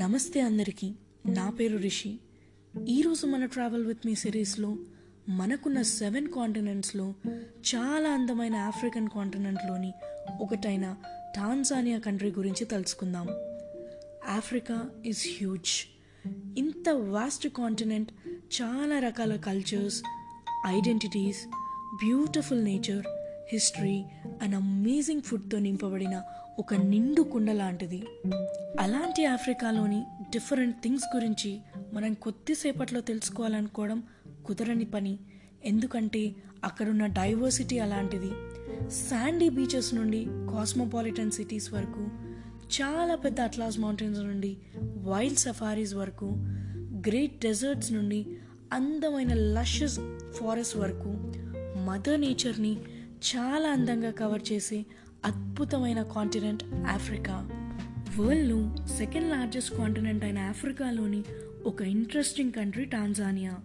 నమస్తే అందరికీ. నా పేరు రిషి. ఈరోజు మన ట్రావెల్ విత్ మీ సిరీస్లో మనకున్న సెవెన్ కాంటినెంట్స్లో చాలా అందమైన ఆఫ్రికన్ కాంటినెంట్లోని ఒకటైన టాన్జానియా కంట్రీ గురించి తెలుసుకుందాం ఆఫ్రికా ఈజ్ హ్యూజ్ ఇంత వాస్ట్ కాంటినెంట్ చాలా రకాల cultures identities beautiful nature history and amazing ఫుడ్తో నింపబడిన ఒక నిండు కుండ లాంటిది. అలాంటి ఆఫ్రికాలోని డిఫరెంట్ థింగ్స్ గురించి మనం కొద్దిసేపట్లో తెలుసుకోవాలనుకోవడం కుదరని పని. ఎందుకంటే అక్కడున్న డైవర్సిటీ అలాంటిది. శాండీ బీచెస్ నుండి కాస్మోపాలిటన్ సిటీస్ వరకు చాలా పెద్ద అట్లాస్ మౌంటైన్స్ నుండి వైల్డ్ సఫారీస్ వరకు గ్రేట్ డెజర్ట్స్ నుండి అందమైన లషస్ ఫారెస్ట్ వరకు మదర్ నేచర్ని చాలా అందంగా కవర్ చేసే అద్భుతమైన కాంటినెంట్ ఆఫ్రికా వరల్డ్లో సెకండ్ లార్జెస్ట్ కాంటినెంట్ అయిన ఆఫ్రికాలోని ఒక ఇంట్రెస్టింగ్ కంట్రీ టాంజానియా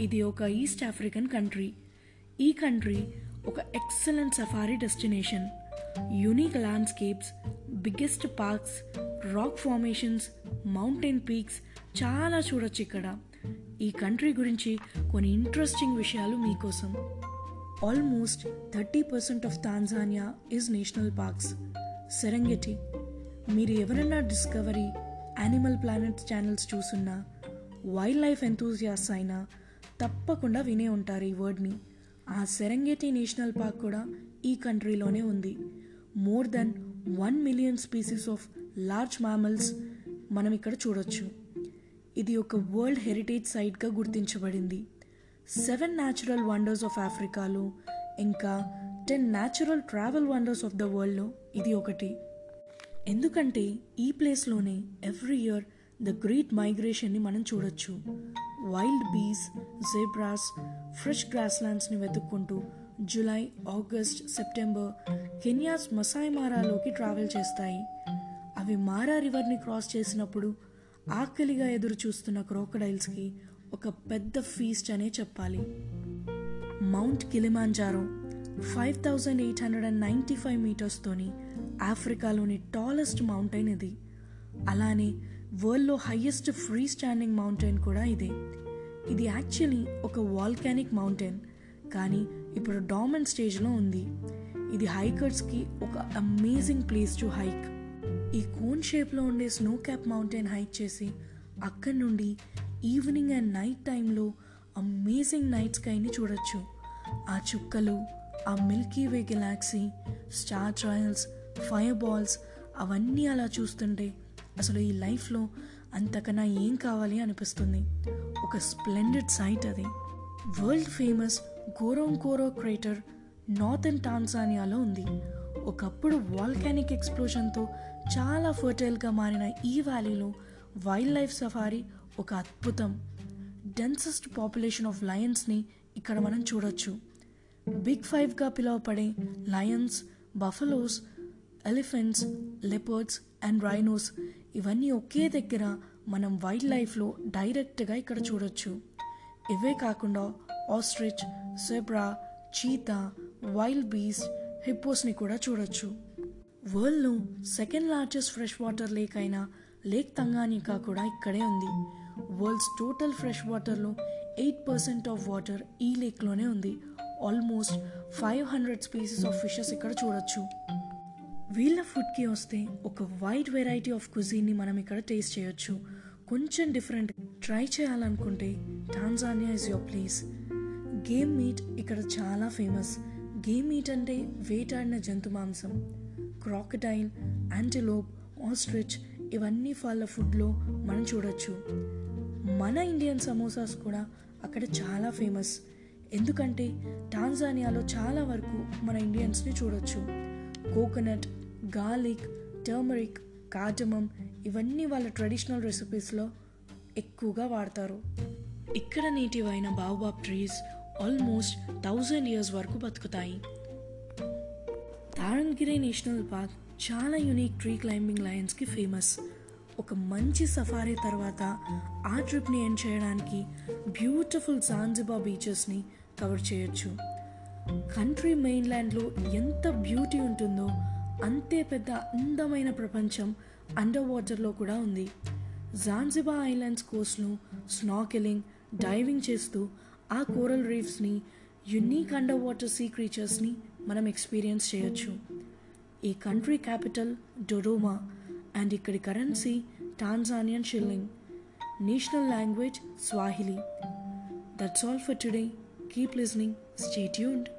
ఇది ఒక ఈస్ట్ ఆఫ్రికన్ కంట్రీ ఈ కంట్రీ ఒక excellent safari destination unique landscapes biggest parks rock formations mountain peaks చాలా చూడొచ్చు ఇక్కడ. ఈ కంట్రీ గురించి కొన్ని ఇంట్రెస్టింగ్ విషయాలు మీకోసం. Almost thirty percent of Tanzania is national parks Serengeti మీరు ఎవరైనా డిస్కవరీ యానిమల్ ప్లానెట్స్ ఛానల్స్ చూసున్నా వైల్డ్ లైఫ్ ఎంతూజియాస్ అయినా తప్పకుండా వినే ఉంటారు ఈ వర్డ్ని ఆ సెరంగెటి నేషనల్ పార్క్ కూడా ఈ కంట్రీలోనే ఉంది. More than one million species of large mammals మనం ఇక్కడ చూడొచ్చు. ఇది ఒక వరల్డ్ హెరిటేజ్ సైట్గా గుర్తించబడింది. సెవెన్ న్యాచురల్ వండర్స్ ఆఫ్ ఆఫ్రికాలో ఇంకా ten natural travel wonders of the వరల్డ్లో ఇది ఒకటి. ఎందుకంటే ఈ ప్లేస్లోనే ఎవ్రీ ఇయర్ ద గ్రేట్ మైగ్రేషన్ని మనం చూడొచ్చు. వైల్డ్ బీస్ జేబ్రాస్ ఫ్రెష్ గ్రాస్లాండ్స్ని వెతుక్కుంటూ July August September Kenya's Masai మారాలోకి travel చేస్తాయి. అవి మారా రివర్ని క్రాస్ చేసినప్పుడు ఆకలిగా ఎదురు చూస్తున్న క్రోకడైల్స్కి ఒక పెద్ద ఫీస్ట్ అనే చెప్పాలి. Mount Kilimanjaro five thousand eight hundred and ninety five మీటర్స్తోని ఆఫ్రికాలోని టాలెస్ట్ మౌంటైన్ ఇది. అలానే వరల్డ్లో హయ్యెస్ట్ ఫ్రీ స్టాండింగ్ మౌంటైన్ కూడా ఇదే. ఇది యాక్చువల్లీ ఒక వాల్కానిక్ మౌంటైన్ కానీ ఇప్పుడు డామెంట్ స్టేజ్లో ఉంది. ఇది హైకర్స్కి ఒక అమేజింగ్ ప్లేస్ టు హైక్ ఈ కోన్ షేప్లో ఉండే స్నో క్యాప్ మౌంటైన్ హైక్ చేసి అక్కడి నుండి ఈవినింగ్ అండ్ నైట్ టైంలో అమేజింగ్ నైట్ స్కైని చూడొచ్చు. ఆ చుక్కలు ఆ milky way galaxy star trails fireballs అవన్నీ అలా చూస్తుంటే అసలు ఈ లైఫ్లో అంతకన్నా ఏం కావాలి అనిపిస్తుంది? ఒక స్ప్లెండెడ్ సైట్ అది. World famous Ngorongoro crater northern టాన్సానియాలో ఉంది. ఒకప్పుడు వాల్కానిక్ ఎక్స్ప్లోషన్తో చాలా ఫర్టైల్గా మారిన ఈ వ్యాలీలో వైల్డ్ లైఫ్ సఫారీ ఒక అద్భుతం. డెన్సెస్ట్ పాపులేషన్ ఆఫ్ లయన్స్ని ఇక్కడ మనం చూడొచ్చు. బిగ్ ఫైవ్గా పిలువపడే lions buffaloes elephants leopards and rhinos ఇవన్నీ ఒకే దగ్గర మనం వైల్డ్ లైఫ్లో డైరెక్ట్గా ఇక్కడ చూడొచ్చు. ఇవే కాకుండా ఆస్ట్రిచ్ సెబ్రా చీతా వైల్డ్ బీస్ హిప్పోస్ని కూడా చూడొచ్చు. వరల్డ్లో second largest fresh water lake అయిన లేక్ తంగానికా కూడా ఇక్కడే ఉంది. వరల్డ్స్ టోటల్ ఫ్రెష్ వాటర్లో ఎయిట్ పర్సెంట్ ఆఫ్ వాటర్ ఈ లేక్లోనే ఉంది. Almost five hundred species of fishes ఇక్కడ చూడొచ్చు. వీళ్ళ ఫుడ్కి వస్తే ఒక వైడ్ వెరైటీ ఆఫ్ కుజీన్ని మనం ఇక్కడ టేస్ట్ చేయొచ్చు. కొంచెం డిఫరెంట్ ట్రై చేయాలనుకుంటే Tanzania is your place. Game meat ఇక్కడ చాలా ఫేమస్. గేమ్ మీట్ అంటే వేటాడిన జంతు మాంసం. క్రాకటైల్ యాంటిలోప్ ఆస్ట్రిచ్ ఇవన్నీ వాళ్ళ ఫుడ్లో మనం చూడొచ్చు. మన ఇండియన్ సమోసాస్ కూడా అక్కడ చాలా ఫేమస్. ఎందుకంటే టాంజానియాలో చాలా వరకు మన ఇండియన్స్ని చూడొచ్చు. కోకోనట్ గార్లిక్ టర్మరిక్ కాటమం ఇవన్నీ వాళ్ళ ట్రెడిషనల్ రెసిపీస్లో ఎక్కువగా వాడతారు. ఇక్కడ నేటివైన baobab baobab trees almost thousand years వరకు బతుకుతాయి. తారంగిరి నేషనల్ పార్క్ చాలా యూనిక్ ట్రీ క్లైంబింగ్ లయన్స్కి ఫేమస్ ఒక మంచి సఫారీ తర్వాత ఆ ట్రిప్ని ఎండ్ చేయడానికి బ్యూటిఫుల్ జాన్జిబా బీచెస్ని కవర్ చేయొచ్చు. కంట్రీ మెయిన్ల్యాండ్లో ఎంత బ్యూటీ ఉంటుందో అంతే పెద్ద అందమైన ప్రపంచం అండర్ వాటర్లో కూడా ఉంది. జాన్జిబా ఐలాండ్స్ కోస్ట్ను స్నాకెలింగ్ డైవింగ్ చేస్తూ ఆ కోరల్ రీఫ్స్ని యునీక్ అండర్ వాటర్ సీ క్రీచర్స్ని మనం ఎక్స్పీరియన్స్ చేయొచ్చు. a country capital, Dodoma, and a currency, Tanzanian shilling. National language, Swahili. That's all for today. Keep listening. Stay tuned.